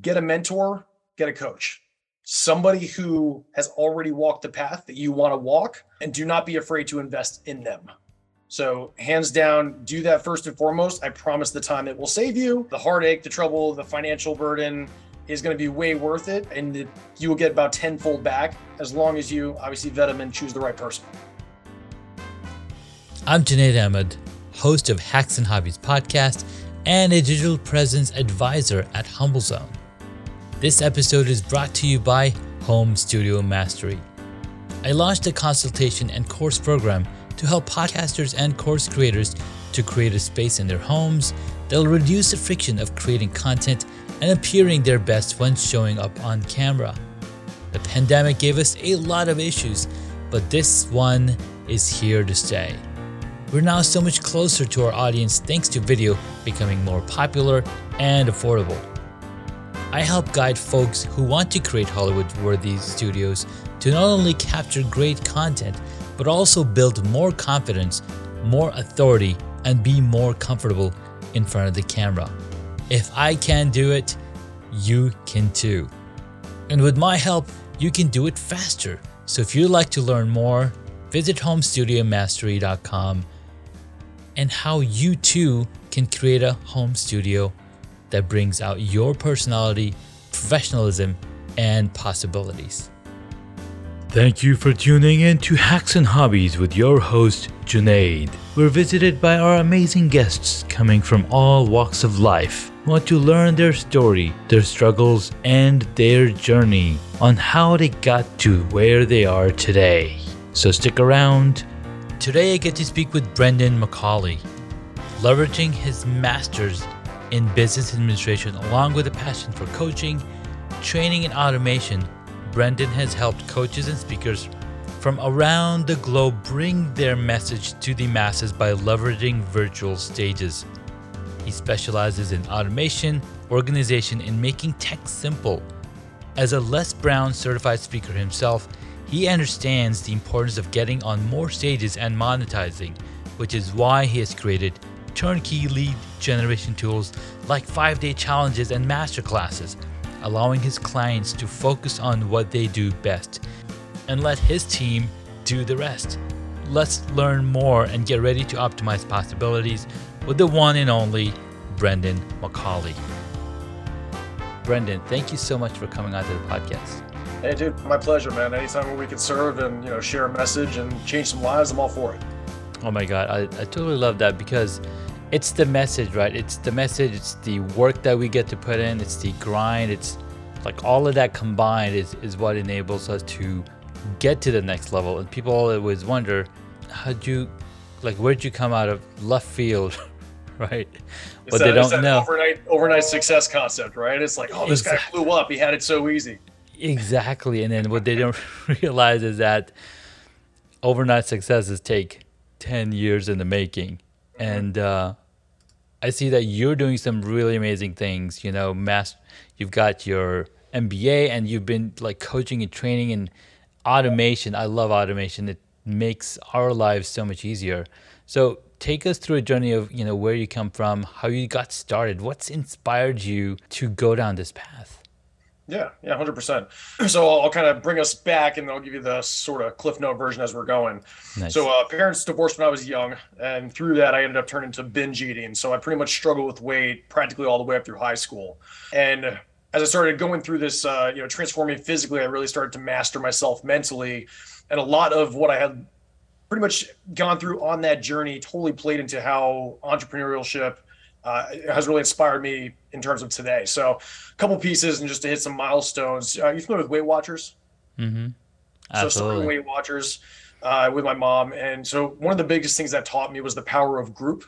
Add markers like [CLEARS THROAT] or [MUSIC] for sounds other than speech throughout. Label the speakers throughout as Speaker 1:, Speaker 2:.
Speaker 1: get a mentor, get a coach, somebody who has already walked the path that you want to walk, and do not be afraid to invest in them. So, hands down, do that first and foremost. I promise the time it will save you. The heartache, the trouble, the financial burden is going to be way worth it. And you will get about tenfold back as long as you obviously vet them and choose the right person.
Speaker 2: I'm Junaid Ahmed, host of Hacks and Hobbies podcast and a digital presence advisor at HumbleZone. This episode is brought to you by Home Studio Mastery. I launched a consultation and course program to help podcasters and course creators to create a space in their homes that'll reduce the friction of creating content and appearing their best when showing up on camera. The pandemic gave us a lot of issues, but this one is here to stay. We're now so much closer to our audience thanks to video becoming more popular and affordable. I help guide folks who want to create Hollywood worthy studios to not only capture great content, but also build more confidence, more authority, and be more comfortable in front of the camera. If I can do it, you can too. And with my help, you can do it faster. So if you'd like to learn more, visit homestudiomastery.com and how you too can create a home studio that brings out your personality, professionalism, and possibilities. Thank you for tuning in to Hacks and Hobbies with your host, Junaid. We're visited by our amazing guests coming from all walks of life who want to learn their story, their struggles, and their journey on how they got to where they are today. So stick around. Today I get to speak with Brendan McCauley. Leveraging his master's in business administration along with a passion for coaching, training, and automation Brendan has helped coaches and speakers from around the globe bring their message to the masses by leveraging virtual stages. He specializes in automation, organization, and making tech simple. As a Les Brown certified speaker himself, he understands the importance of getting on more stages and monetizing, which is why he has created turnkey lead generation tools like 5 day challenges and masterclasses allowing his clients to focus on what they do best and let his team do the rest. Let's learn more and get ready to optimize possibilities with the one and only Brendan McCauley. Brendan, thank you so much for coming onto the podcast.
Speaker 1: Hey, dude, my pleasure, man. Anytime where we can serve and you know share a message and change some lives, I'm all for it.
Speaker 2: Oh my God, I, I totally love that because it's the message, right? It's the message, it's the work that we get to put in, it's the grind, it's like all of that combined is, is what enables us to get to the next level. And people always wonder, how'd you, like, where'd you come out of left field, [LAUGHS] right?
Speaker 1: It's but that, they don't know. Overnight, overnight success concept, right? It's like, oh, this exactly. guy blew up. He had it so easy.
Speaker 2: Exactly. And then what they don't [LAUGHS] realize is that overnight successes take 10 years in the making. Mm-hmm. And, uh, I see that you're doing some really amazing things. You know, mass, you've got your MBA and you've been like coaching and training and automation. I love automation. It makes our lives so much easier. So take us through a journey of you know where you come from, how you got started, what's inspired you to go down this path.
Speaker 1: Yeah, yeah, hundred percent. So I'll, I'll, kind of bring us back, and I'll give you the sort of cliff note version as we're going. Nice. So uh, parents divorced when I was young, and through that I ended up turning to binge eating. So I pretty much struggled with weight practically all the way up through high school. And as I started going through this, uh, you know, transforming physically, I really started to master myself mentally, and a lot of what I had pretty much gone through on that journey totally played into how entrepreneurship uh, has really inspired me in terms of today. So, a couple pieces and just to hit some milestones. Uh, you familiar with Weight Watchers?
Speaker 2: Mm-hmm.
Speaker 1: Absolutely. So, starting Weight Watchers uh, with my mom, and so one of the biggest things that taught me was the power of group,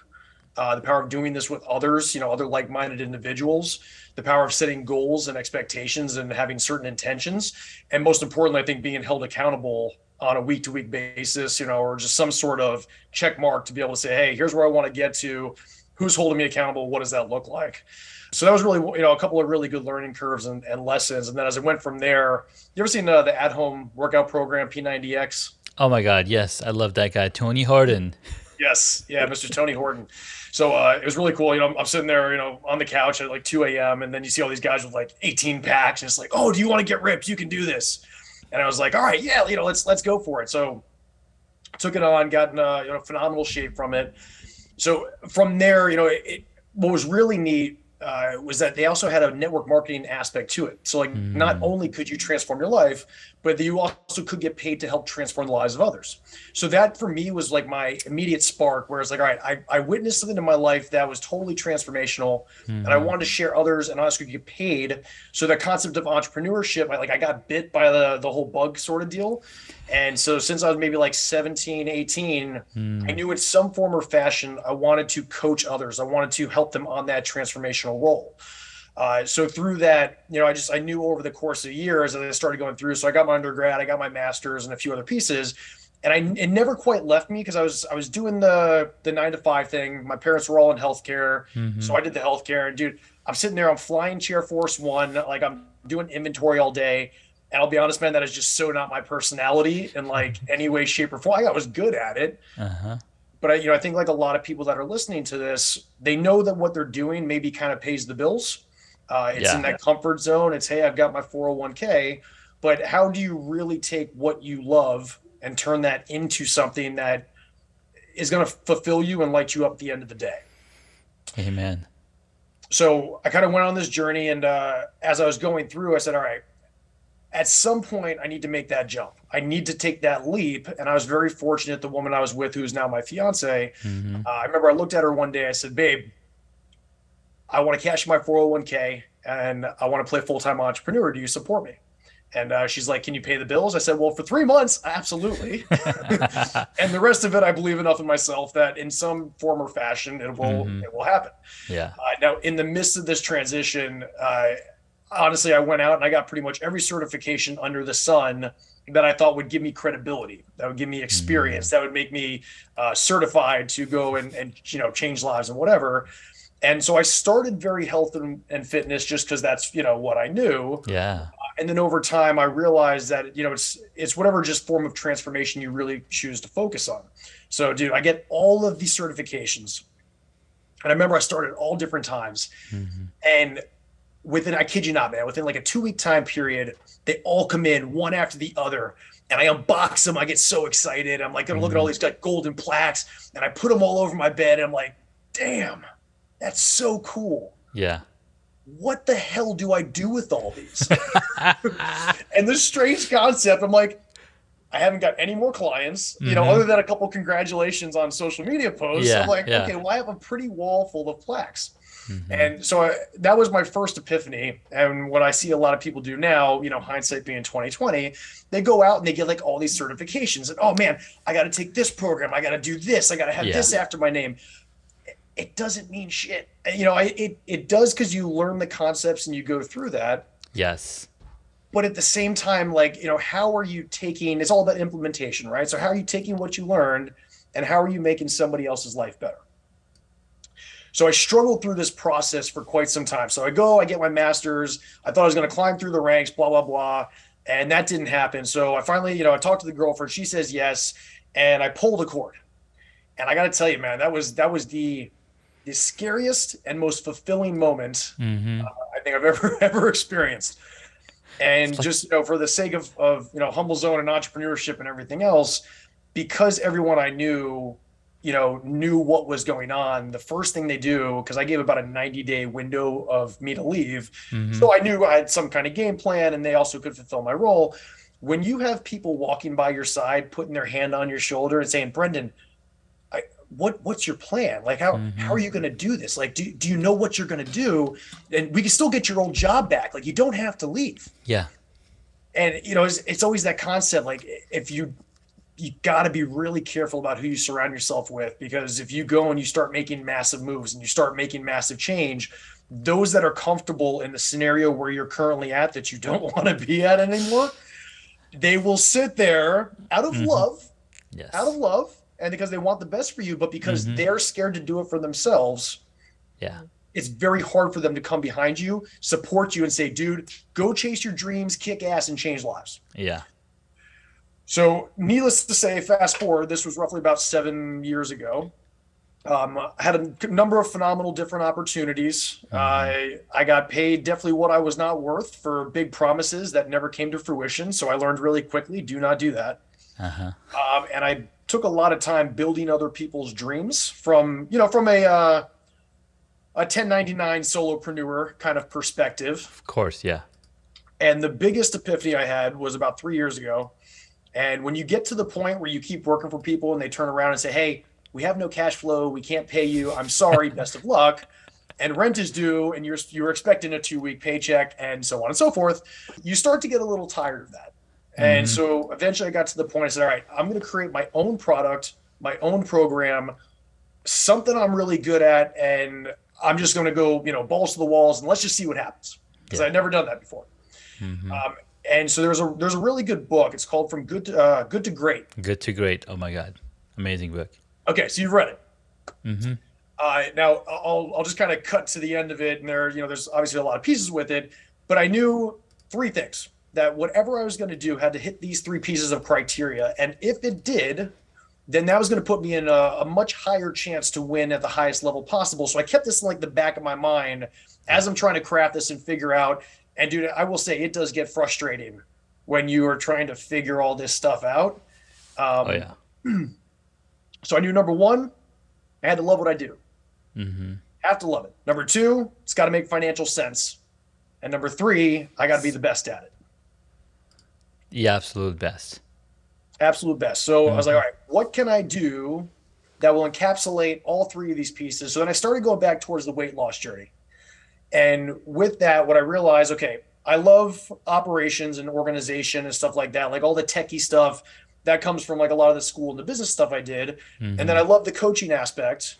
Speaker 1: uh, the power of doing this with others. You know, other like-minded individuals. The power of setting goals and expectations and having certain intentions, and most importantly, I think being held accountable on a week to week basis, you know, or just some sort of check mark to be able to say, hey, here's where I want to get to who's holding me accountable what does that look like so that was really you know a couple of really good learning curves and, and lessons and then as i went from there you ever seen uh, the at home workout program p90x
Speaker 2: oh my god yes i love that guy tony harden
Speaker 1: Yes, yeah, Mr. Tony Horton. So uh, it was really cool. You know, I'm, I'm, sitting there, you know, on the couch at like 2 a.m. and then you see all these guys with like 18 packs, and it's like, oh, do you want to get ripped? You can do this. And I was like, all right, yeah, you know, let's let's go for it. So took it on, got in uh, you know phenomenal shape from it. So from there, you know, it, it, what was really neat uh, was that they also had a network marketing aspect to it. So like, mm. not only could you transform your life, but you also could get paid to help transform the lives of others. So that for me was like my immediate spark, where it's like, all right, I, I witnessed something in my life that was totally transformational, mm-hmm. and I mm-hmm. wanted to share others and also get paid. So the concept of entrepreneurship, I, like I got bit by the the whole bug sort of deal. And so since I was maybe like 17, 18, mm. I knew in some form or fashion I wanted to coach others. I wanted to help them on that transformational role. Uh, so through that, you know, I just I knew over the course of years as I started going through. So I got my undergrad, I got my master's, and a few other pieces, and I it never quite left me because I was I was doing the the nine to five thing. My parents were all in healthcare, mm-hmm. so I did the healthcare. And dude, I'm sitting there, I'm flying Chair Force One, like I'm doing inventory all day. And I'll be honest, man, that is just so not my personality in like any way, shape, or form. I was good at it. Uh-huh but I, you know, I think like a lot of people that are listening to this, they know that what they're doing maybe kind of pays the bills, uh, it's yeah. in that comfort zone. It's, hey, I've got my 401k. But how do you really take what you love and turn that into something that is going to fulfill you and light you up at the end of the day?
Speaker 2: Amen.
Speaker 1: So I kind of went on this journey. And uh, as I was going through, I said, all right, at some point, I need to make that jump. I need to take that leap. And I was very fortunate. The woman I was with, who's now my fiance, mm-hmm. uh, I remember I looked at her one day. I said, babe, I want to cash my 401k and I want to play full time entrepreneur. Do you support me? And uh, she's like, Can you pay the bills? I said, Well, for three months, absolutely. [LAUGHS] and the rest of it, I believe enough in myself that in some form or fashion, it will mm-hmm. it will happen.
Speaker 2: Yeah.
Speaker 1: Uh, now, in the midst of this transition, uh, honestly, I went out and I got pretty much every certification under the sun that I thought would give me credibility, that would give me experience, mm-hmm. that would make me uh, certified to go and, and you know change lives and whatever. And so I started very health and, and fitness just because that's you know what I knew.
Speaker 2: Yeah.
Speaker 1: Uh, and then over time, I realized that you know it's it's whatever just form of transformation you really choose to focus on. So, dude, I get all of these certifications, and I remember I started all different times, mm-hmm. and within I kid you not, man, within like a two week time period, they all come in one after the other. And I unbox them. I get so excited. I'm like, gonna look at all mm-hmm. these like golden plaques, and I put them all over my bed. And I'm like, damn, that's so cool.
Speaker 2: Yeah.
Speaker 1: What the hell do I do with all these? [LAUGHS] and this strange concept, I'm like, I haven't got any more clients, you mm-hmm. know, other than a couple congratulations on social media posts. Yeah, I'm like, yeah. okay, well, I have a pretty wall full of plaques. Mm-hmm. And so I, that was my first epiphany. And what I see a lot of people do now, you know, hindsight being 2020, they go out and they get like all these certifications. And oh man, I got to take this program. I got to do this. I got to have yeah. this after my name it doesn't mean shit. You know, it it does because you learn the concepts and you go through that.
Speaker 2: Yes.
Speaker 1: But at the same time, like you know, how are you taking? It's all about implementation, right? So how are you taking what you learned, and how are you making somebody else's life better? So I struggled through this process for quite some time. So I go, I get my master's. I thought I was going to climb through the ranks, blah blah blah, and that didn't happen. So I finally, you know, I talked to the girlfriend. She says yes, and I pulled a cord. And I got to tell you, man, that was that was the the scariest and most fulfilling moment mm-hmm. uh, I think I've ever [LAUGHS] ever experienced. And just you know, for the sake of of you know humble zone and entrepreneurship and everything else, because everyone I knew, you know, knew what was going on. The first thing they do, because I gave about a 90 day window of me to leave, mm-hmm. so I knew I had some kind of game plan, and they also could fulfill my role. When you have people walking by your side, putting their hand on your shoulder and saying, "Brendan, what what's your plan like how mm-hmm. how are you going to do this like do, do you know what you're going to do and we can still get your old job back like you don't have to leave
Speaker 2: yeah
Speaker 1: and you know it's, it's always that concept like if you you got to be really careful about who you surround yourself with because if you go and you start making massive moves and you start making massive change those that are comfortable in the scenario where you're currently at that you don't [LAUGHS] want to be at anymore they will sit there out of mm-hmm. love yes. out of love and because they want the best for you, but because mm-hmm. they're scared to do it for themselves.
Speaker 2: Yeah.
Speaker 1: It's very hard for them to come behind you, support you, and say, dude, go chase your dreams, kick ass, and change lives.
Speaker 2: Yeah.
Speaker 1: So, needless to say, fast forward, this was roughly about seven years ago. Um, I had a number of phenomenal different opportunities. Mm-hmm. I I got paid definitely what I was not worth for big promises that never came to fruition. So I learned really quickly: do not do that. Uh-huh. Um, and I took a lot of time building other people's dreams from you know from a uh, a 1099 solopreneur kind of perspective.
Speaker 2: Of course, yeah.
Speaker 1: And the biggest epiphany I had was about three years ago. And when you get to the point where you keep working for people and they turn around and say, "Hey, we have no cash flow. We can't pay you. I'm sorry. [LAUGHS] best of luck." And rent is due, and you're you're expecting a two week paycheck, and so on and so forth. You start to get a little tired of that. And mm-hmm. so eventually, I got to the point. I said, "All right, I'm going to create my own product, my own program, something I'm really good at, and I'm just going to go, you know, balls to the walls, and let's just see what happens." Because yeah. I'd never done that before. Mm-hmm. Um, and so there's a there's a really good book. It's called From Good to uh, Good to Great.
Speaker 2: Good to Great. Oh my God, amazing book.
Speaker 1: Okay, so you've read it. Mm-hmm. Uh, now I'll I'll just kind of cut to the end of it, and there you know there's obviously a lot of pieces with it, but I knew three things that whatever I was going to do had to hit these three pieces of criteria, and if it did, then that was going to put me in a, a, much higher chance to win at the highest level possible. So I kept this in like the back of my mind as I'm trying to craft this and figure out. And dude, I will say it does get frustrating when you are trying to figure all this stuff out. Um, oh yeah. [CLEARS THROAT] So I knew number one, I had to love what I do. Mm-hmm. Have to love it. Number two, it's got to make financial sense. And number three, I got to be the best at it.
Speaker 2: The absolute best.
Speaker 1: Absolute best. So mm-hmm. I was like, mm-hmm. all right, what can I do that will encapsulate all three of these pieces? So then I started going back towards the weight loss journey. And with that, what I realized, okay, I love operations and organization and stuff like that, like all the techie stuff, that comes from like a lot of the school and the business stuff I did. Mm-hmm. And then I love the coaching aspect.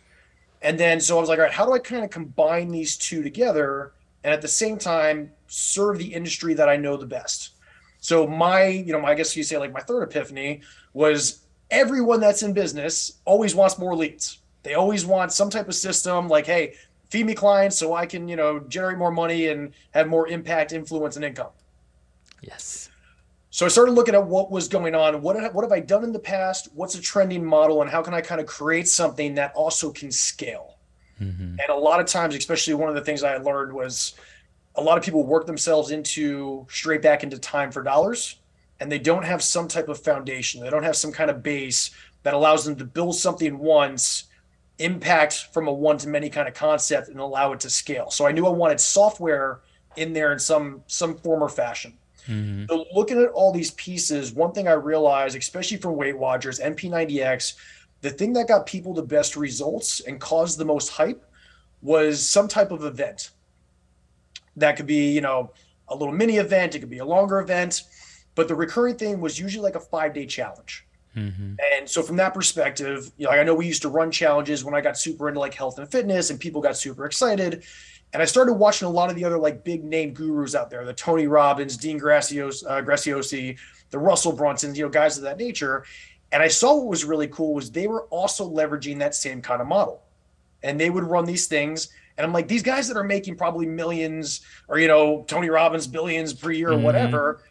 Speaker 1: And then so I was like, all right, how do I kind of combine these two together and at the same time serve the industry that I know the best? So my, you know, I guess you say like my third epiphany was everyone that's in business always wants more leads. They always want some type of system like, hey, feed me clients so I can, you know, generate more money and have more impact, influence, and income.
Speaker 2: Yes.
Speaker 1: So I started looking at what was going on. What have, what have I done in the past? What's a trending model, and how can I kind of create something that also can scale? Mm-hmm. And a lot of times, especially one of the things I learned was a lot of people work themselves into straight back into time for dollars, and they don't have some type of foundation. They don't have some kind of base that allows them to build something once, impact from a one to many kind of concept, and allow it to scale. So I knew I wanted software in there in some some form or fashion. Mm-hmm. So looking at all these pieces, one thing I realized, especially from Weight Watchers, MP90X, the thing that got people the best results and caused the most hype was some type of event. That could be, you know, a little mini event, it could be a longer event, but the recurring thing was usually like a five day challenge. Mm-hmm. And so from that perspective, you know, like I know we used to run challenges when I got super into like health and fitness and people got super excited. And I started watching a lot of the other like big name gurus out there, the Tony Robbins, Dean Gracios, uh, Graziosi, the Russell Brunsons, you know, guys of that nature. And I saw what was really cool was they were also leveraging that same kind of model. And they would run these things. And I'm like, these guys that are making probably millions or, you know, Tony Robbins billions per year or mm-hmm. whatever,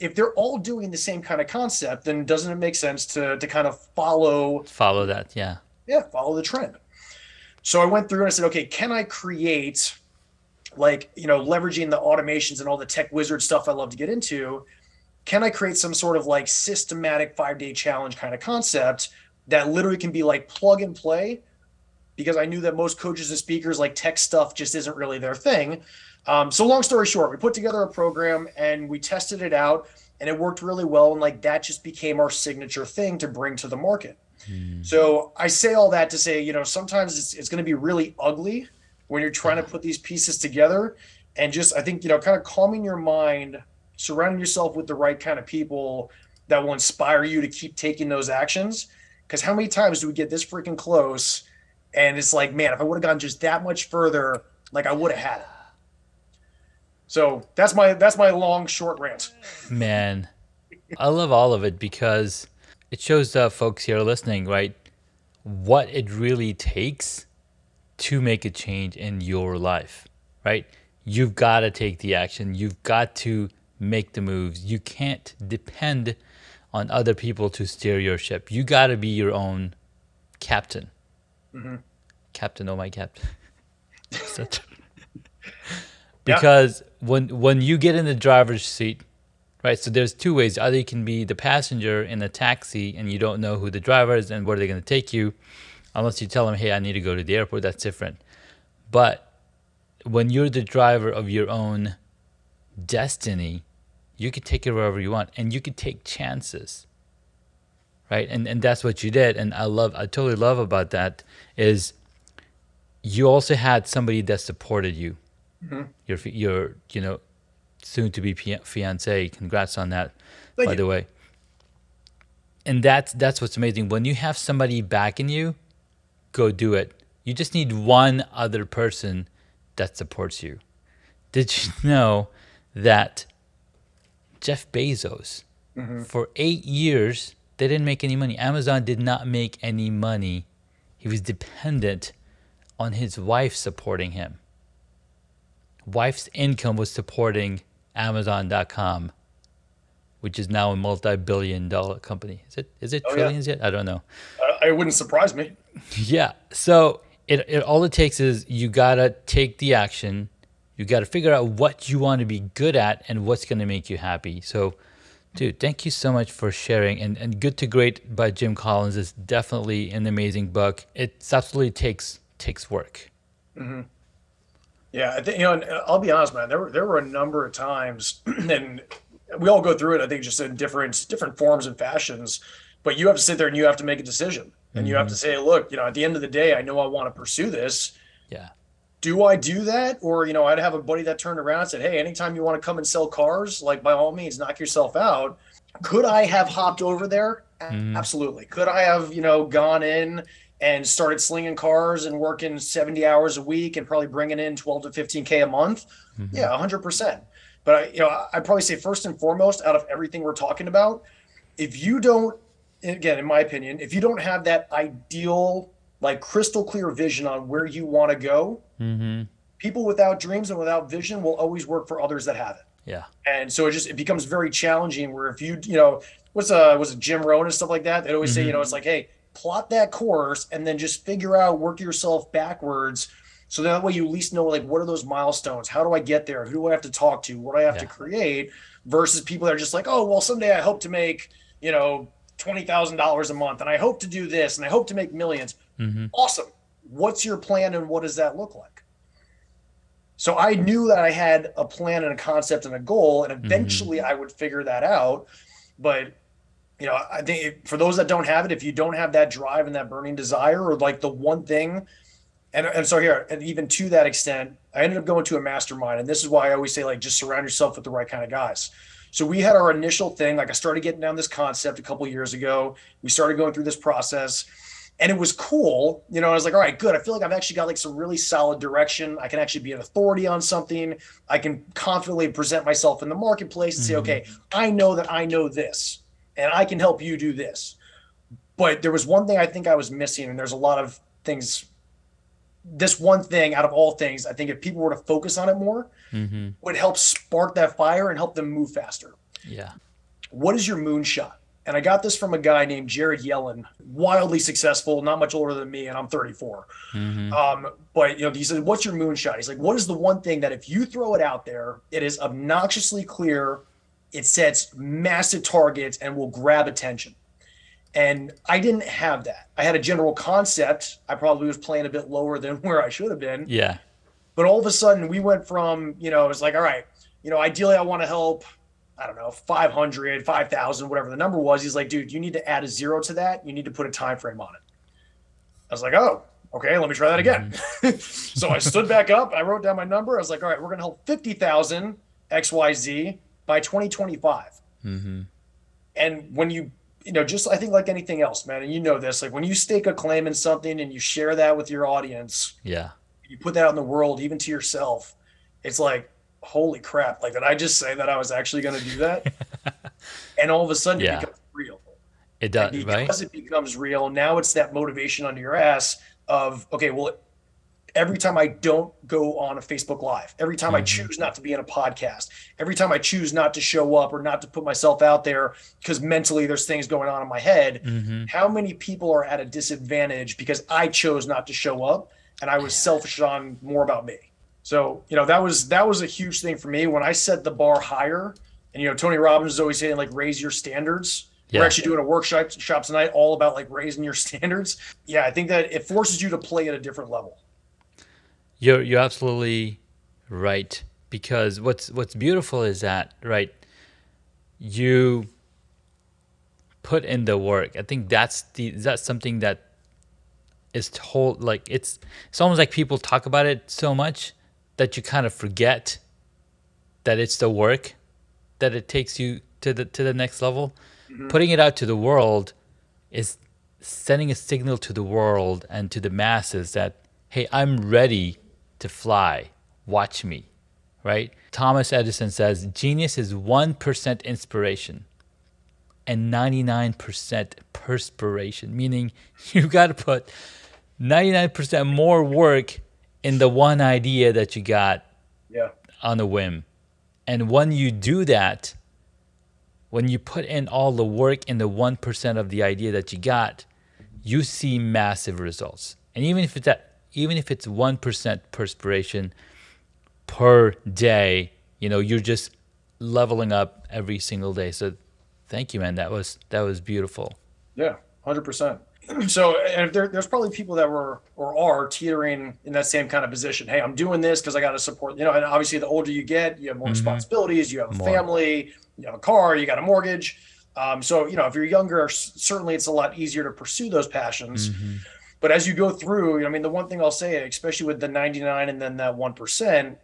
Speaker 1: if they're all doing the same kind of concept, then doesn't it make sense to to kind of follow
Speaker 2: follow that? Yeah.
Speaker 1: Yeah, follow the trend. So I went through and I said, okay, can I create like you know leveraging the automations and all the tech wizard stuff i love to get into can i create some sort of like systematic five day challenge kind of concept that literally can be like plug and play because i knew that most coaches and speakers like tech stuff just isn't really their thing. Um, so long story short we put together a program and we tested it out and it worked really well and like that just became our signature thing to bring to the market. Hmm. so i say all that to say you know sometimes it's, it's going to be really ugly when you're trying to put these pieces together and just i think you know kind of calming your mind surrounding yourself with the right kind of people that will inspire you to keep taking those actions. Because how many times do we get this freaking close and it's like man if i would have gone just that much further like i would have had it so that's my that's my long short rant
Speaker 2: man i love all of it because it shows the folks here listening right what it really takes to make a change in your life, right? You've got to take the action. You've got to make the moves. You can't depend on other people to steer your ship. You got to be your own captain. Mm-hmm. Captain, oh my [LAUGHS] captain. [LAUGHS] because yeah. when when you get in the driver's seat, right? So there's two ways. Either you can be the passenger in a taxi and you don't know who the driver is and where they're going to take you, unless you tell them, "Hey, I need to go to the airport." That's different. But when you're the driver of your own destiny, you could take it wherever you want, and you could take chances. Right, and and that's what you did, and I love, I totally love about that is you also had somebody that supported you. Mm-hmm. Your your you know soon to be fiance. Congrats on that, Thank by you. the way. And that's that's what's amazing. When you have somebody backing you, go do it. You just need one other person that supports you. Did you [LAUGHS] know that Jeff Bezos, mm-hmm. for eight years, they didn't make any money. Amazon did not make any money. He was dependent on his wife supporting him. Wife's income was supporting Amazon.com, which is now a multi-billion dollar company. Is it is it oh, trillions yeah. yet? I don't know.
Speaker 1: Uh, it wouldn't surprise me. [LAUGHS]
Speaker 2: yeah. So it, it all it takes is you gotta take the action. You gotta figure out what you want to be good at and what's gonna make you happy. So, dude, thank you so much for sharing. And and Good to Great by Jim Collins is definitely an amazing book. It absolutely takes takes work.
Speaker 1: Mm-hmm. Yeah, I think you know. I'll be honest, man. There were there were a number of times, [CLEARS THROAT] and we all go through it. I think just in different different forms and fashions. But you have to sit there and you have to make a decision, and mm-hmm. you have to mm-hmm. say, look, you know, at the end of the day, I know I want to pursue this.
Speaker 2: Yeah.
Speaker 1: Do I do that, or you know, I'd have a buddy that turned around and said, hey, anytime you want to come and sell cars, like by all means, knock yourself out. Could I have hopped over there? Mm-hmm. Absolutely. Could I have, you know, gone in and started slinging cars and working 70 hours a week and probably bringing in 12 to 15k a month mm-hmm. yeah 100% but I, you know I'd probably say first and foremost out of everything we're talking about if you don't again in my opinion if you don't have that ideal like crystal clear vision on where you want to go. Mm-hmm. people without dreams and without vision will always work for others that have it.
Speaker 2: Yeah.
Speaker 1: And so it just it becomes very challenging where if you you know what's uh was it jim rohn and stuff like that? They always mm-hmm. say you know it's like hey plot that course and then just figure out work yourself backwards so that way you at least know like what are those milestones? How do i get there? Who do i have to talk to? What do i have yeah. to create? Versus people that are just like oh well someday i hope to make you know $20000 a month and i hope to do this and i hope to make 1000000s mm-hmm. awesome what's your plan and what does that look like so i knew that i had a plan and a concept and a goal and eventually mm-hmm. i would figure that out but you know, I think for those that don't have it, if you don't have that drive and that burning desire, or like the one thing, and, and so here, and even to that extent, I ended up going to a mastermind. And this is why I always say, like, just surround yourself with the right kind of guys. So we had our initial thing, like I started getting down this concept a couple years ago. We started going through this process and it was cool. You know, I was like, all right, good. I feel like I've actually got like some really solid direction. I can actually be an authority on something. I can confidently present myself in the marketplace and mm-hmm. say, okay, I know that I know this and I can help you do this. But there was one thing I think I was missing, and there's a lot of things. This one thing out of all things, I think if people were to focus on it more, mm-hmm. would help spark that fire and help them move faster.
Speaker 2: Yeah.
Speaker 1: What is your moonshot? And I got this from a guy named Jared Yellin, wildly successful, not much older than me, and I'm 34. Mm-hmm. Um, but you know, he said, "What's your moonshot?" He's like, "What is the one thing that if you throw it out there, it is obnoxiously clear it sets massive targets and will grab attention. And I didn't have that. I had a general concept. I probably was playing a bit lower than [LAUGHS] where I should have been.
Speaker 2: Yeah.
Speaker 1: But all of a sudden, we went from, you know, it was like, all right, you know, ideally I want to help, I don't know, 500, 5,000, whatever the number was. He's like, dude, you need to add a zero to that. You need to put a time frame on it. I was like, oh, okay, let me try that again. Mm-hmm. [LAUGHS] so I stood back up. I wrote down my number. I was like, all right, we're going to help 50,000 XYZ by 2025. Mm-hmm. And when you, you know, just I think like anything else, man, and you know this, like when you stake a claim in something and you share that with your audience,
Speaker 2: yeah,
Speaker 1: you put that out in the world, even to yourself, it's like, holy crap! Like, did I just say that I was actually going to do that? [LAUGHS] and all of a sudden, yeah. it becomes real.
Speaker 2: It does,
Speaker 1: and
Speaker 2: because
Speaker 1: right? it becomes real. Now it's that motivation under your ass of okay, well, every time I don't go on a Facebook Live, every time mm-hmm. I choose not to be in a podcast, every time I choose not to show up or not to put myself out there because mentally there's things going on in my head, mm-hmm. how many people are at a disadvantage because I chose not to show up and I was selfish on more about me. So, you know, that was that was a huge thing for me when I set the bar higher. And you know, Tony Robbins is always saying like raise your standards. Yeah. We're actually doing a workshop shop tonight all about like raising your [LAUGHS] standards. Yeah, I think that it forces you to play at a different level.
Speaker 2: You're you're absolutely right because what's what's beautiful is that right you put in the work. I think that's the that's something that is told like it's it's almost like people talk about it so much that you kind of forget that it's the work that it takes you to the to the next level. Mm-hmm. Putting it out to the world is sending a signal to the world and to the masses that hey, I'm ready to fly. Watch me, right? Thomas Edison says genius is 1% inspiration and 99% perspiration, meaning [LAUGHS] you got to put 99% more work in the one idea that you got
Speaker 1: yeah.
Speaker 2: on a whim. And when you do that, when you put in all the work in the 1% of the idea that you got, you see massive results. And even if it's that, even if it's 1% perspiration per day, you know, you're just leveling up every single day. So thank you, man. That was, that was beautiful.
Speaker 1: Yeah, 100%. [CLEARS THROAT] So, and there, there's probably people that were or are teetering in that same kind of position. Hey, I'm doing this because I got to support, you know, and obviously the older you get, you have more mm-hmm. responsibilities, you have a more. family, you have a car, you got a mortgage. Um, so, you know, if you're younger, certainly it's a lot easier to pursue those passions. Mm-hmm. But as you go through, I mean, the one thing I'll say, especially with the 99 and then that 1%,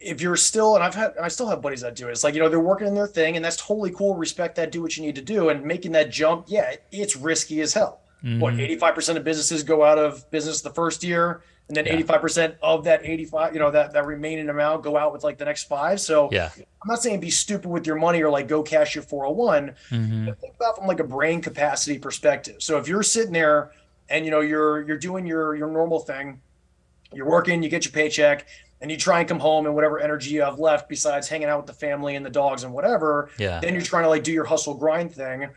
Speaker 1: if you're still, and I've had, I still have buddies that do it. It's like, you know, they're working in their thing and that's totally cool. Respect that, do what you need to do. And making that jump, yeah, it's risky as hell. Mm-hmm. What, 85% of businesses go out of business the first year and then yeah. 85% of that 85 you know that that remaining amount go out with like the next five so
Speaker 2: yeah
Speaker 1: i'm not saying be stupid with your money or like go cash your 401 mm-hmm. think about from like a brain capacity perspective so if you're sitting there and you know you're you're doing your your normal thing you're working you get your paycheck and you try and come home and whatever energy you have left besides hanging out with the family and the dogs and whatever
Speaker 2: yeah
Speaker 1: then you're trying to like do your hustle grind thing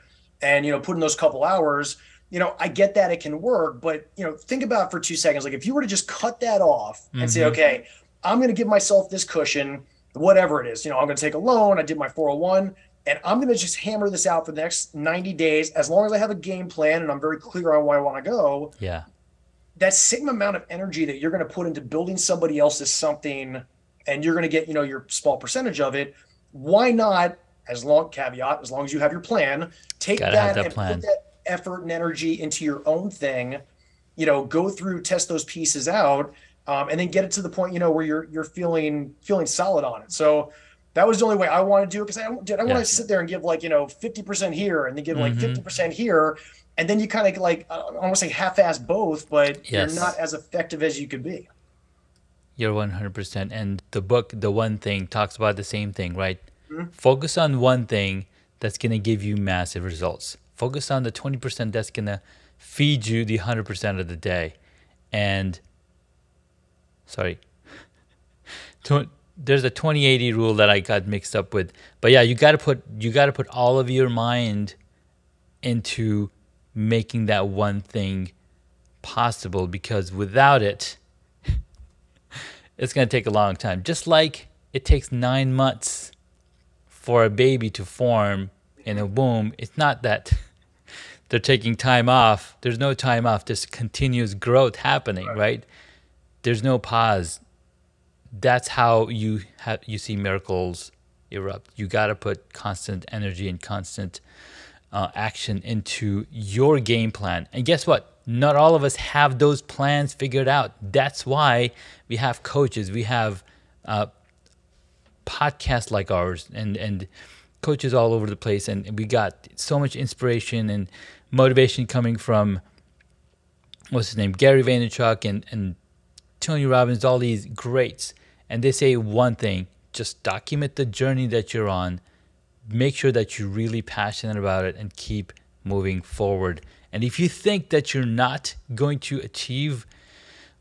Speaker 1: and you know put in those couple hours you know i get that it can work but you know think about for two seconds like if you were to just cut that off and mm-hmm. say okay i'm going to give myself this cushion whatever it is you know i'm going to take a loan i did my 401 and I'm going to just hammer this out for the next 90 days as long as I have a game plan and I'm very clear on where I want to go.
Speaker 2: Yeah.
Speaker 1: That same amount of energy that you're going to put into building somebody else's something and you're going to get, you know, your small percentage of it, why not as long caveat as long as you have your plan, take Gotta that, that and plan. put that effort and energy into your own thing, you know, go through test those pieces out um, and then get it to the point, you know, where you're you're feeling feeling solid on it. So that was the only way I want to do it because I did I yeah. want to sit there and give like you know 50% here and then give mm-hmm. like 50% here and then you kind of like I don't want to say half-ass both but yes. you're not as effective as you could be.
Speaker 2: You're 100% and the book the one thing talks about the same thing, right? Mm-hmm. Focus on one thing that's going to give you massive results. Focus on the 20% that's going to feed you the 100% of the day. And sorry. [LAUGHS] there's a 2080 rule that I got mixed up with. But yeah, you got to put you got to put all of your mind into making that one thing possible because without it [LAUGHS] it's going to take a long time. Just like it takes 9 months for a baby to form in a womb, it's not that [LAUGHS] they're taking time off. There's no time off. There's continuous growth happening, right? right? There's no pause that's how you have you see miracles erupt. You got to put constant energy and constant uh, action into your game plan. And guess what? Not all of us have those plans figured out. That's why we have coaches. We have uh, podcasts like ours, and and coaches all over the place. And we got so much inspiration and motivation coming from what's his name, Gary Vaynerchuk, and and Tony Robbins, all these greats, and they say one thing just document the journey that you're on, make sure that you're really passionate about it, and keep moving forward. And if you think that you're not going to achieve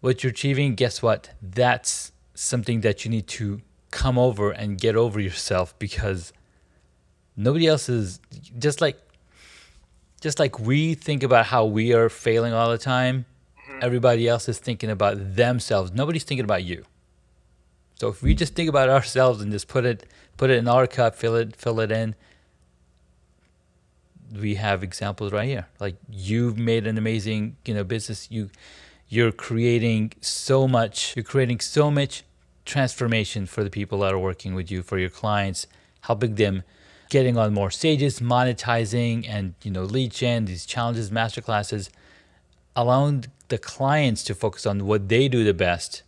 Speaker 2: what you're achieving, guess what? That's something that you need to come over and get over yourself because nobody else is just like just like we think about how we are failing all the time mm-hmm. everybody else is thinking about themselves. Nobody's thinking about you. So if we just think about ourselves and just put it put it in our cup fill it fill it in we have examples right here. Like you've made an amazing you know business. You you're creating so much you're creating so much transformation for the people that are working with you, for your clients, helping them getting on more stages, monetizing and you know lead gen, these challenges, master classes, allowing the clients to focus on what they do the best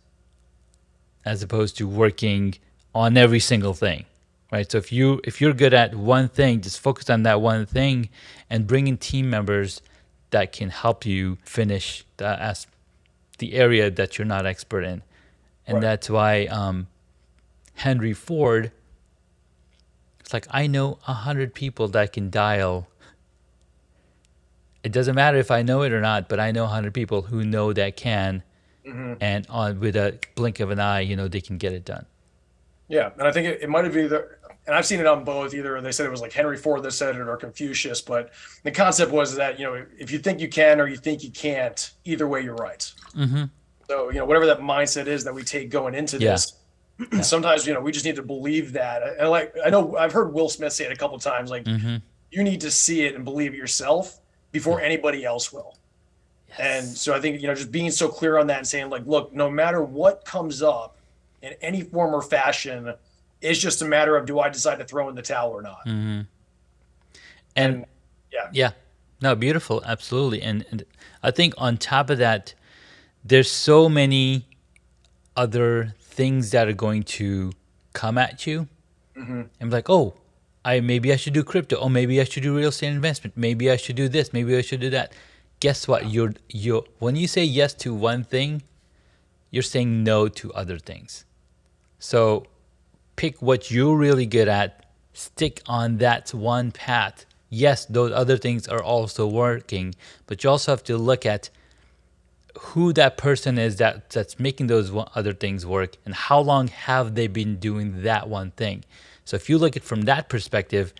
Speaker 2: as opposed to working on every single thing right so if you if you're good at one thing just focus on that one thing and bring in team members that can help you finish the as the area that you're not expert in and right. that's why um, Henry Ford. It's like I know a hundred people that can dial. It doesn't matter if I know it or not, but I know a hundred people who know that can, mm-hmm. and on with a blink of an eye, you know, they can get it done.
Speaker 1: Yeah, and I think it, it might have either, and I've seen it on both. Either they said it was like Henry Ford that said it, or Confucius. But the concept was that you know, if you think you can or you think you can't, either way, you're right. Mm-hmm. So, you know, whatever that mindset is that we take going into yeah. this, yeah. sometimes, you know, we just need to believe that. And like, I know I've heard Will Smith say it a couple times, like, mm-hmm. you need to see it and believe it yourself before yeah. anybody else will. Yes. And so I think, you know, just being so clear on that and saying, like, look, no matter what comes up in any form or fashion, it's just a matter of do I decide to throw in the towel or not?
Speaker 2: Mm-hmm. And, and yeah. Yeah. No, beautiful. Absolutely. And, and I think on top of that, there's so many other things that are going to come at you mm-hmm. and be like, oh, I maybe I should do crypto. Oh, maybe I should do real estate investment. Maybe I should do this. Maybe I should do that. Guess what? You're you when you say yes to one thing, you're saying no to other things. So pick what you're really good at, stick on that one path. Yes, those other things are also working, but you also have to look at who that person is that that's making those other things work and how long have they been doing that one thing. So if you look at from that perspective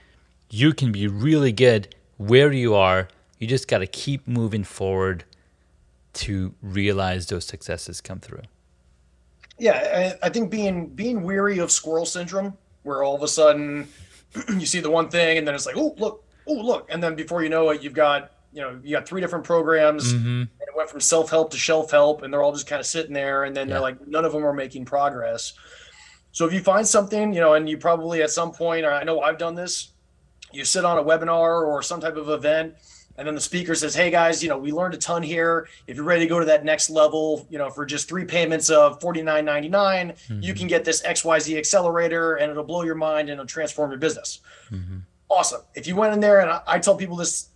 Speaker 2: you can be really good where you are. You just got to keep moving forward to realize those successes come through.
Speaker 1: Yeah I, I think being being weary of squirrel syndrome where all of a sudden [CLEARS THROAT] you see the one thing and then it's like oh look oh look. And then before you know it you've got you know you got three different programs. Mm-hmm. Went from self-help to shelf help and they're all just kind of sitting there and then yeah. they're like none of them are making progress so if you find something you know and you probably at some point i know i've done this you sit on a webinar or some type of event and then the speaker says hey guys you know we learned a ton here if you're ready to go to that next level you know for just three payments of 49.99 mm-hmm. you can get this xyz accelerator and it'll blow your mind and it'll transform your business mm-hmm. awesome if you went in there and I, I tell people this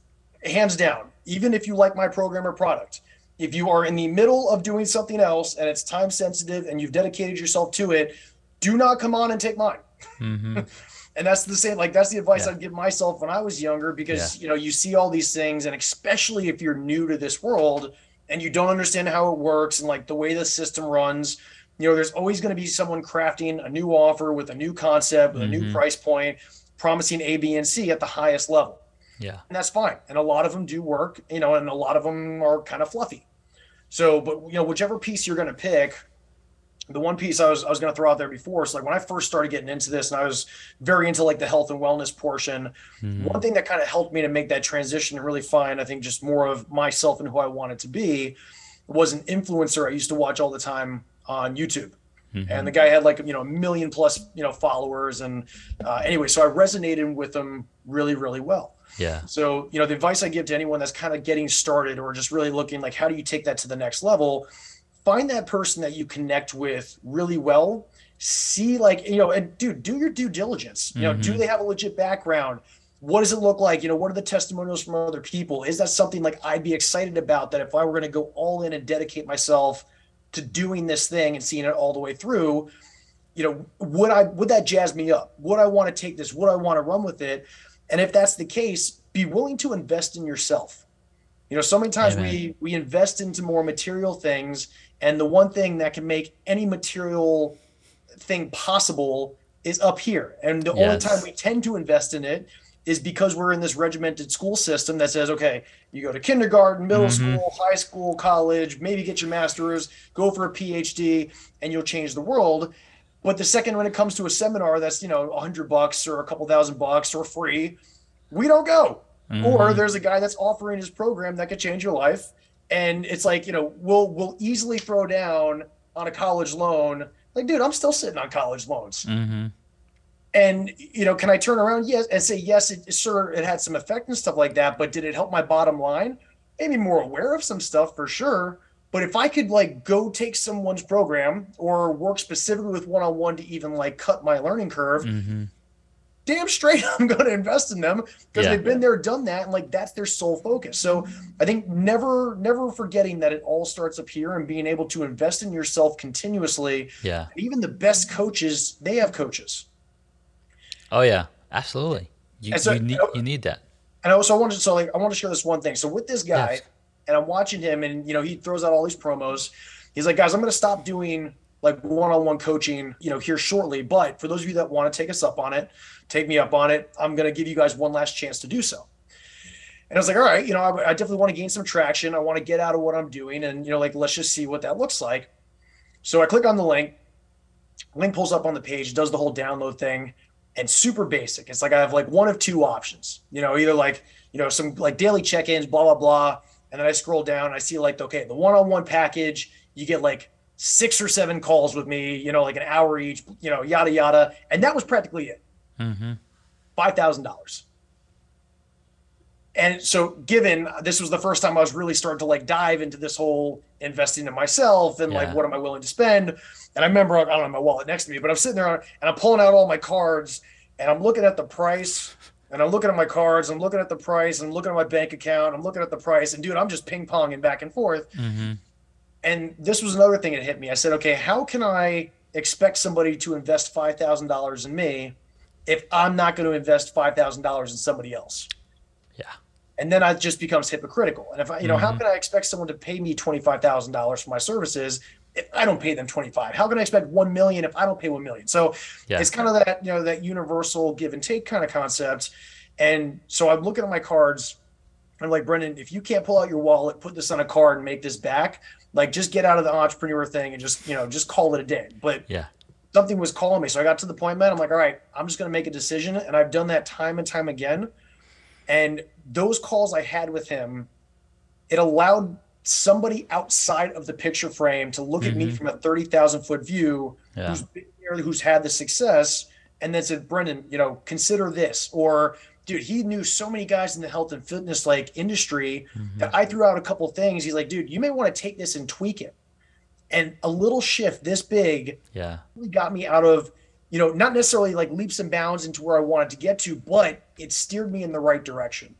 Speaker 1: hands down, even if you like my program or product, if you are in the middle of doing something else and it's time sensitive and you've dedicated yourself to it, do not come on and take mine. Mm-hmm. [LAUGHS] and that's the same, like that's the advice yeah. I'd give myself when I was younger because yeah. you know, you see all these things, and especially if you're new to this world and you don't understand how it works and like the way the system runs, you know, there's always going to be someone crafting a new offer with a new concept, with mm-hmm. a new mm-hmm. price point, promising A, B, and C at the highest level.
Speaker 2: Yeah.
Speaker 1: And that's fine. And a lot of them do work, you know, and a lot of them are kind of fluffy. So, but you know, whichever piece you're going to pick, the one piece I was I was going to throw out there before. So like when I first started getting into this, and I was very into like the health and wellness portion. Mm-hmm. One thing that kind of helped me to make that transition and really find, I think, just more of myself and who I wanted to be, was an influencer I used to watch all the time on YouTube. Mm-hmm. And the guy had like you know a million plus you know followers, and uh, anyway, so I resonated with him really really well.
Speaker 2: Yeah.
Speaker 1: So, you know, the advice I give to anyone that's kind of getting started or just really looking like, how do you take that to the next level? Find that person that you connect with really well. See, like, you know, and dude, do your due diligence. You know, mm-hmm. do they have a legit background? What does it look like? You know, what are the testimonials from other people? Is that something like I'd be excited about that if I were going to go all in and dedicate myself to doing this thing and seeing it all the way through? You know, would I would that jazz me up? Would I want to take this? Would I want to run with it? And if that's the case, be willing to invest in yourself. You know, so many times Amen. we we invest into more material things And the one thing that can make any material thing possible is up here. And the yes. only time we tend to invest in it is because we're in this regimented school system that says, okay, you go to kindergarten, middle mm-hmm. school, high school, college, maybe get your master's, go for a PhD, and you'll change the world. But the second when it comes to a seminar that's, you know, a hundred bucks or a couple thousand bucks or free, we don't go. Mm-hmm. Or there's a guy that's offering his program that could change your life. And it's like, you know, we'll we'll easily throw down on a college loan. Like, dude, I'm still sitting on college loans.
Speaker 2: Mm-hmm.
Speaker 1: And you know, can I turn around? Yes, and say yes. It sure it had some effect and stuff like that, but did it help my bottom line? Maybe more aware of some stuff for sure. But if I could like go take someone's program or work specifically with one on one to even like cut my learning curve,
Speaker 2: mm-hmm.
Speaker 1: damn straight [LAUGHS] I'm going to invest in them because yeah. they've been there, done that, and like that's their sole focus. So I think never, never forgetting that it all starts up here and being able to invest in yourself continuously.
Speaker 2: Yeah.
Speaker 1: even the best coaches, they have coaches.
Speaker 2: Oh yeah, absolutely. You, so, you need you need that.
Speaker 1: And I also, wanted to so like I want to share this one thing. So with this guy, yes. and I'm watching him, and you know he throws out all these promos. He's like, guys, I'm going to stop doing like one-on-one coaching, you know, here shortly. But for those of you that want to take us up on it, take me up on it. I'm going to give you guys one last chance to do so. And I was like, all right, you know, I, I definitely want to gain some traction. I want to get out of what I'm doing, and you know, like let's just see what that looks like. So I click on the link. Link pulls up on the page, does the whole download thing and super basic. It's like I have like one of two options, you know, either like, you know, some like daily check-ins, blah, blah, blah. And then I scroll down and I see like, okay, the one-on-one package, you get like six or seven calls with me, you know, like an hour each, you know, yada, yada. And that was practically it.
Speaker 2: Mm-hmm.
Speaker 1: $5,000. And so given this was the first time I was really starting to like dive into this whole investing in myself and yeah. like, what am I willing to spend? And I remember I don't have my wallet next to me, but I'm sitting there and I'm pulling out all my cards and I'm looking at the price and I'm looking at my cards, I'm looking at the price, I'm looking at my bank account, I'm looking at the price, and dude, I'm just ping ponging back and forth.
Speaker 2: Mm-hmm.
Speaker 1: And this was another thing that hit me. I said, okay, how can I expect somebody to invest five thousand dollars in me if I'm not going to invest five thousand dollars in somebody else? And then it just becomes hypocritical. And if I, you know, mm-hmm. how can I expect someone to pay me twenty five thousand dollars for my services if I don't pay them 25? How can I expect 1 million if I don't pay 1 million? So yeah. it's kind of that, you know, that universal give and take kind of concept. And so I'm looking at my cards. I'm like, Brendan, if you can't pull out your wallet, put this on a card and make this back, like just get out of the entrepreneur thing and just, you know, just call it a day. But
Speaker 2: yeah,
Speaker 1: something was calling me. So I got to the point, man, I'm like, all right, I'm just going to make a decision. And I've done that time and time again. And those calls I had with him, it allowed somebody outside of the picture frame to look mm-hmm. at me mm-hmm. from a 30,000 foot view yeah. who's been who's had the success and then said, Brendan, you know, consider this. Or, dude, he knew so many guys in the health and fitness like industry mm-hmm. that I threw out a couple things. He's like, dude, you may want to take this and tweak it. And a little shift this big
Speaker 2: yeah.
Speaker 1: really got me out of, you know, not necessarily like leaps and bounds into where I wanted to get to, but it steered me in the right direction.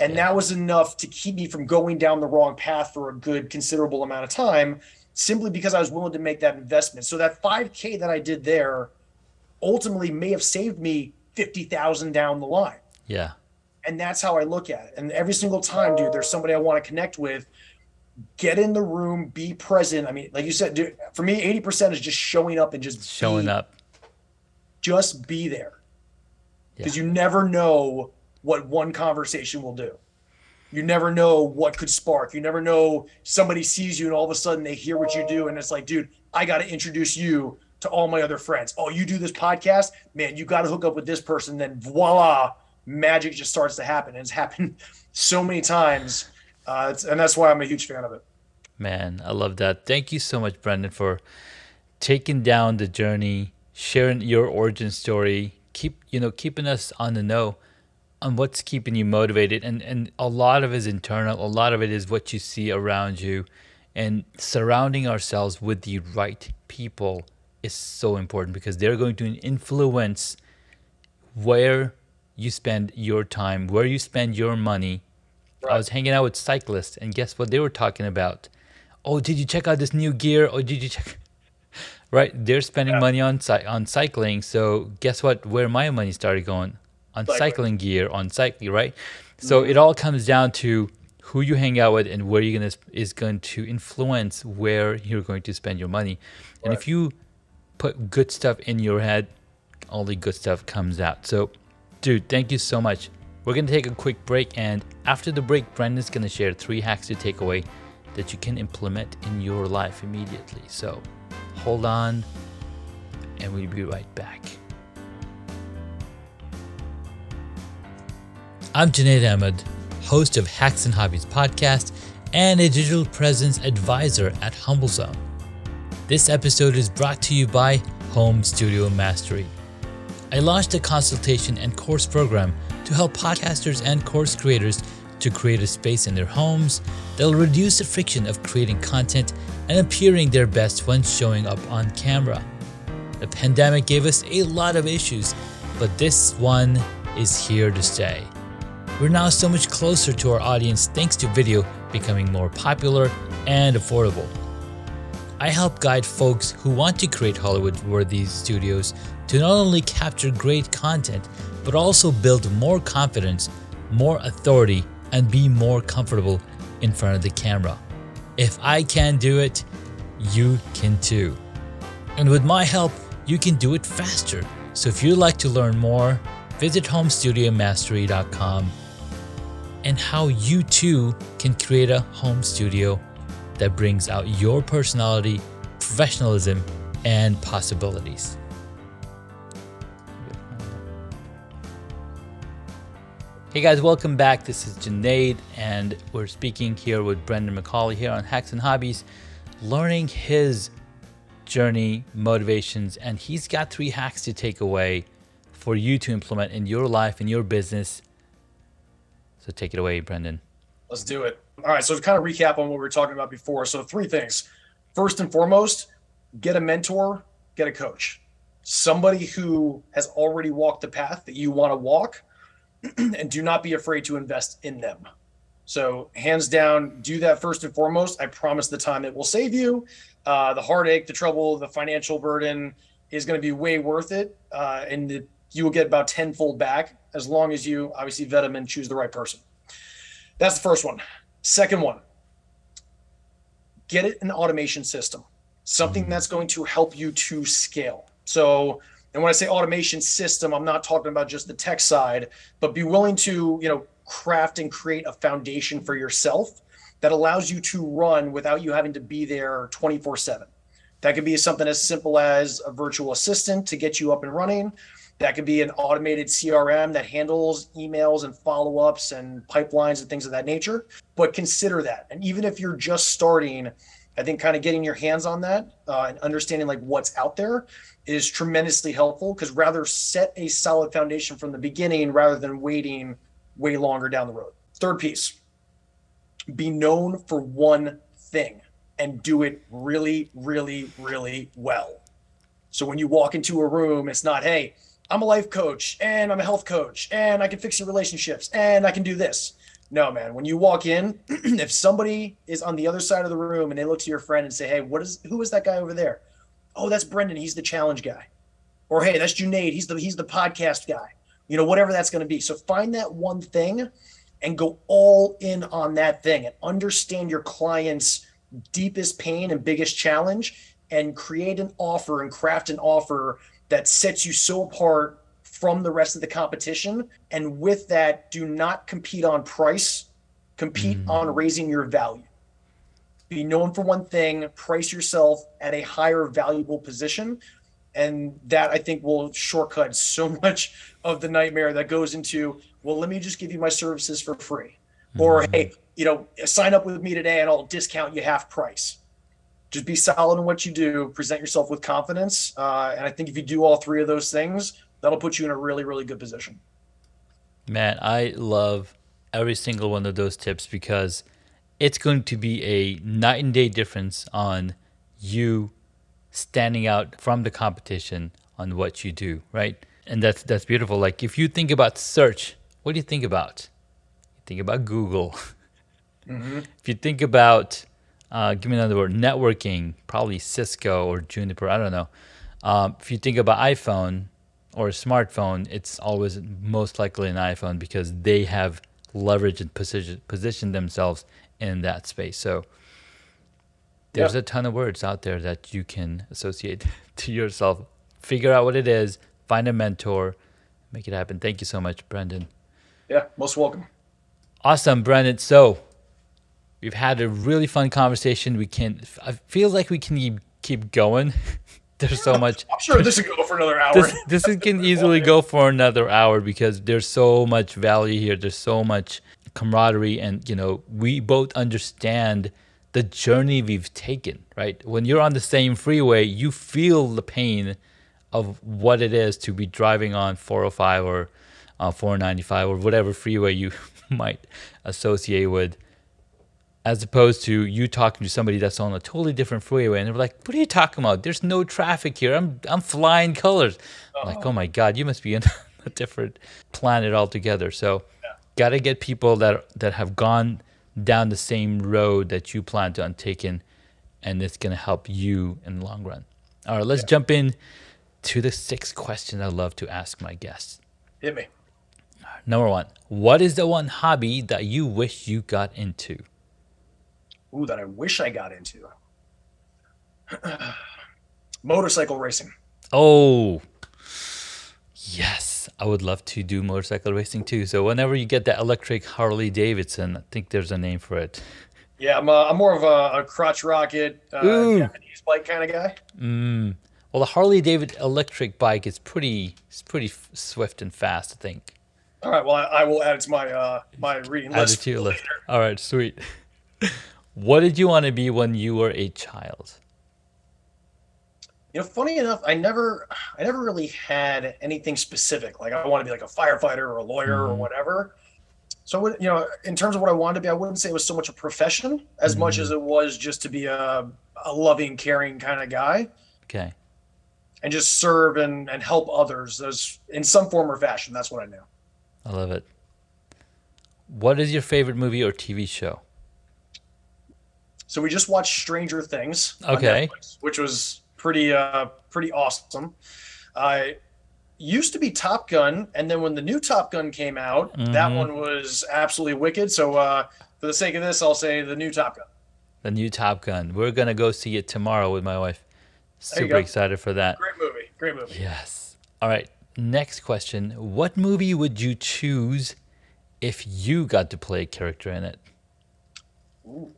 Speaker 1: And yeah. that was enough to keep me from going down the wrong path for a good considerable amount of time simply because I was willing to make that investment. So that 5K that I did there ultimately may have saved me 50,000 down the line.
Speaker 2: Yeah.
Speaker 1: And that's how I look at it. And every single time, dude, there's somebody I want to connect with. Get in the room, be present. I mean, like you said, dude, for me, 80% is just showing up and just
Speaker 2: showing
Speaker 1: be,
Speaker 2: up.
Speaker 1: Just be there. Because yeah. you never know what one conversation will do. You never know what could spark. You never know somebody sees you and all of a sudden they hear what you do and it's like, dude, I got to introduce you to all my other friends. Oh, you do this podcast, man, you got to hook up with this person. Then voila, magic just starts to happen. And it's happened [LAUGHS] so many times. Uh, and that's why I'm a huge fan of it.
Speaker 2: Man, I love that. Thank you so much, Brendan, for taking down the journey, sharing your origin story, keep you know keeping us on the know on what's keeping you motivated and and a lot of it is internal a lot of it is what you see around you and surrounding ourselves with the right people is so important because they're going to influence where you spend your time where you spend your money. Right. i was hanging out with cyclists and guess what they were talking about? Oh did you check out this new gear? Or did you check [LAUGHS] right? They're spending yeah. money on on cycling so guess what? Where my money started going on cycling gear, on cycling, right? So mm-hmm. it all comes down to who you hang out with and where you're gonna is going to influence where you're going to spend your money. And right. if you put good stuff in your head, all the good stuff comes out. So, dude, thank you so much. We're gonna take a quick break, and after the break, Brendan's gonna share three hacks to take away that you can implement in your life immediately. So, hold on, and we'll be right back. I'm Junaid Ahmed host of Hacks and Hobbies podcast, and a digital presence advisor at HumbleZone. This episode is brought to you by Home Studio Mastery. I launched a consultation and course program to help podcasters and course creators to create a space in their homes that'll reduce the friction of creating content and appearing their best when showing up on camera. The pandemic gave us a lot of issues, but this one is here to stay. We're now so much closer to our audience thanks to video becoming more popular and affordable. I help guide folks who want to create Hollywood worthy studios to not only capture great content, but also build more confidence, more authority, and be more comfortable in front of the camera. If I can do it, you can too. And with my help, you can do it faster. So if you'd like to learn more, visit homestudiomastery.com and how you too can create a home studio that brings out your personality, professionalism, and possibilities. Hey guys, welcome back. This is Junaid, and we're speaking here with Brendan McCauley here on Hacks and Hobbies, learning his journey, motivations, and he's got three hacks to take away for you to implement in your life, in your business, so take it away, Brendan.
Speaker 1: Let's do it. All right. So to kind of recap on what we were talking about before. So three things. First and foremost, get a mentor, get a coach, somebody who has already walked the path that you want to walk, [CLEARS THROAT] and do not be afraid to invest in them. So hands down, do that first and foremost. I promise the time it will save you. Uh, the heartache, the trouble, the financial burden is going to be way worth it, uh, and the, you will get about tenfold back as long as you obviously vet them and choose the right person. That's the first one. Second one, get it an automation system, something mm-hmm. that's going to help you to scale. So, and when I say automation system, I'm not talking about just the tech side, but be willing to, you know, craft and create a foundation for yourself that allows you to run without you having to be there 24 7. That could be something as simple as a virtual assistant to get you up and running, that could be an automated CRM that handles emails and follow ups and pipelines and things of that nature. But consider that. And even if you're just starting, I think kind of getting your hands on that uh, and understanding like what's out there is tremendously helpful because rather set a solid foundation from the beginning rather than waiting way longer down the road. Third piece be known for one thing and do it really, really, really well. So when you walk into a room, it's not, hey, I'm a life coach and I'm a health coach and I can fix your relationships and I can do this. No, man. When you walk in, [CLEARS THROAT] if somebody is on the other side of the room and they look to your friend and say, "Hey, what is who is that guy over there?" Oh, that's Brendan. He's the challenge guy. Or hey, that's Junaid. He's the he's the podcast guy. You know, whatever that's going to be. So find that one thing and go all in on that thing and understand your client's deepest pain and biggest challenge and create an offer and craft an offer that sets you so apart from the rest of the competition. And with that, do not compete on price, compete mm. on raising your value. Be known for one thing, price yourself at a higher valuable position. And that I think will shortcut so [LAUGHS] much of the nightmare that goes into, well, let me just give you my services for free. Mm. Or, hey, you know, sign up with me today and I'll discount you half price just be solid in what you do, present yourself with confidence. Uh, and I think if you do all three of those things, that'll put you in a really, really good position.
Speaker 2: Man, I love every single one of those tips because it's going to be a night and day difference on you standing out from the competition on what you do, right? And that's that's beautiful. Like if you think about search, what do you think about? You think about Google. [LAUGHS] Mm-hmm. if you think about uh, give me another word, networking, probably Cisco or Juniper, I don't know. Um, if you think about iPhone or a smartphone, it's always most likely an iPhone because they have leverage and position position themselves in that space. So there's a ton of words out there that you can associate [LAUGHS] to yourself. Figure out what it is, find a mentor, make it happen. Thank you so much, Brendan.
Speaker 1: Yeah, most welcome.
Speaker 2: Awesome, Brendan. So we've had a really fun conversation. We can. I feel like we can keep keep going. [LAUGHS] there's so much.
Speaker 1: I'm sure this could go for another hour.
Speaker 2: This, this can easily go for another hour because there's so much value here. There's so much camaraderie, and you know, we both understand the journey we've taken. Right? When you're on the same freeway, you feel the pain of what it is to be driving on 405 or uh, 495 or whatever freeway you [LAUGHS] might associate with as opposed to you talking to somebody that's on a totally different freeway and they're like, "What are you talking about? There's no traffic here. I'm I'm flying colors." I'm like, uh-huh. "Oh my god, you must be [LAUGHS] in a different planet altogether." So, yeah. got to get people that that have gone down the same road that you plan to undertake in, and it's going to help you in the long run. All right, let's yeah. jump in to the sixth question I love to ask my guests.
Speaker 1: Hit me.
Speaker 2: Number one, what is the one hobby that you wish you got into?
Speaker 1: Ooh, that I wish I got into. [SIGHS] motorcycle racing.
Speaker 2: Oh, yes. I would love to do motorcycle racing too. So whenever you get that electric Harley Davidson, I think there's a name for it.
Speaker 1: Yeah, I'm, a, I'm more of a, a crotch rocket, uh, Japanese bike kind of guy.
Speaker 2: Mm. Well, the Harley David electric bike is pretty, it's pretty swift and fast. I think.
Speaker 1: All right. Well, I, I will add it to my uh, my reading list. Add it to your list. [LAUGHS]
Speaker 2: All right. Sweet. [LAUGHS] What did you want to be when you were a child?
Speaker 1: You know, funny enough, I never, I never really had anything specific. Like I want to be like a firefighter or a lawyer mm-hmm. or whatever. So, you know, in terms of what I wanted to be, I wouldn't say it was so much a profession as mm-hmm. much as it was just to be a, a loving, caring kind of guy.
Speaker 2: Okay.
Speaker 1: And just serve and, and help others as in some form or fashion. That's what I knew.
Speaker 2: I love it. What is your favorite movie or TV show?
Speaker 1: So we just watched Stranger Things.
Speaker 2: Okay.
Speaker 1: Netflix, which was pretty uh pretty awesome. I uh, used to be Top Gun, and then when the new Top Gun came out, mm-hmm. that one was absolutely wicked. So uh, for the sake of this, I'll say the new Top Gun.
Speaker 2: The new Top Gun. We're gonna go see it tomorrow with my wife. Super excited for that.
Speaker 1: Great movie. Great movie.
Speaker 2: Yes. All right. Next question. What movie would you choose if you got to play a character in it?
Speaker 1: Ooh.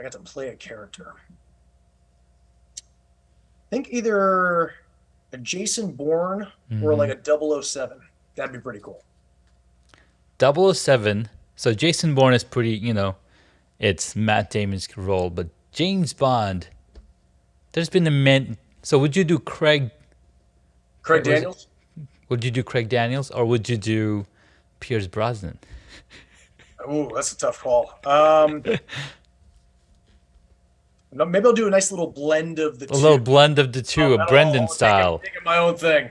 Speaker 1: I got to play a character. I think either a Jason Bourne mm-hmm. or like a 007. That'd be pretty cool.
Speaker 2: 007. So Jason Bourne is pretty, you know, it's Matt Damon's role, but James Bond, there's been a man. So would you do Craig?
Speaker 1: Craig Daniels?
Speaker 2: Would you do Craig Daniels or would you do Pierce Brosnan?
Speaker 1: Ooh, that's a tough call. Um, [LAUGHS] Maybe I'll do a nice little blend of the
Speaker 2: a
Speaker 1: two.
Speaker 2: A little blend of the two, oh, a Brendan style.
Speaker 1: Making my own thing.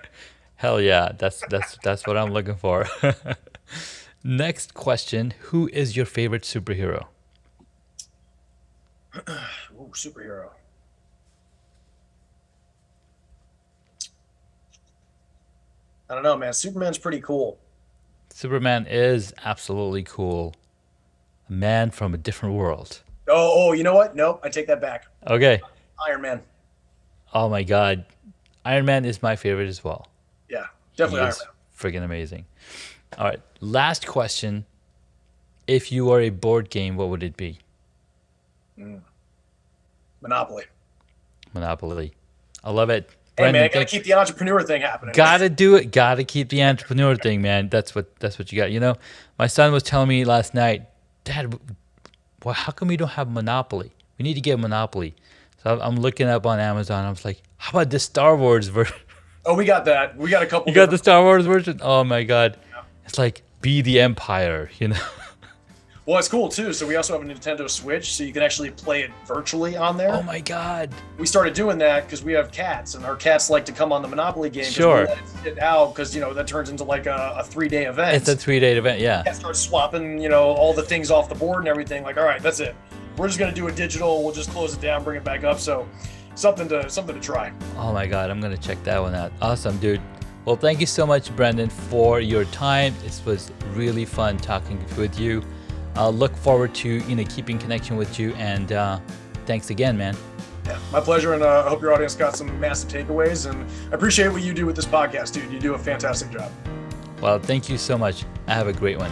Speaker 2: Hell yeah, that's that's that's what I'm looking for. [LAUGHS] Next question: Who is your favorite superhero? [CLEARS THROAT]
Speaker 1: Ooh, superhero. I don't know, man. Superman's pretty cool.
Speaker 2: Superman is absolutely cool. A man from a different world.
Speaker 1: Oh, oh, you know what? Nope, I take that back.
Speaker 2: Okay.
Speaker 1: Iron Man.
Speaker 2: Oh my god, Iron Man is my favorite as well.
Speaker 1: Yeah, definitely Iron Man.
Speaker 2: Freaking amazing. All right, last question. If you were a board game, what would it be?
Speaker 1: Mm. Monopoly.
Speaker 2: Monopoly. I love it.
Speaker 1: Hey Brendan, man, gotta keep the entrepreneur thing happening.
Speaker 2: Gotta do it. Gotta keep the entrepreneur thing, man. That's what that's what you got. You know, my son was telling me last night, Dad, well, how come we don't have Monopoly? We need to get Monopoly. So I'm looking up on Amazon. I was like, how about the Star Wars version? [LAUGHS]
Speaker 1: Oh, we got that. We got a couple.
Speaker 2: You got the Star Wars version? Oh my god, yeah. it's like be the Empire, you know. [LAUGHS]
Speaker 1: Well, it's cool too. So we also have a Nintendo Switch, so you can actually play it virtually on there.
Speaker 2: Oh my god!
Speaker 1: We started doing that because we have cats, and our cats like to come on the Monopoly game.
Speaker 2: Sure.
Speaker 1: It out because you know that turns into like a, a three day event.
Speaker 2: It's a three day event, yeah.
Speaker 1: Cats start swapping, you know, all the things off the board and everything. Like, all right, that's it. We're just gonna do a digital. We'll just close it down, bring it back up. So something to something to try.
Speaker 2: Oh my god, I'm gonna check that one out. Awesome, dude.
Speaker 3: Well, thank you so much, Brendan, for your time. This was really fun talking with you. I'll look forward to you know keeping connection with you, and uh, thanks again, man.
Speaker 1: Yeah, my pleasure, and uh, I hope your audience got some massive takeaways. And I appreciate what you do with this podcast, dude. You do a fantastic job.
Speaker 3: Well, thank you so much. I have a great one.